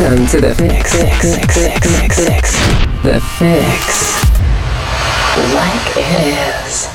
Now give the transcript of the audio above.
Welcome to the fix, fix, fix, fix, fix, fix. The fix. Like it is.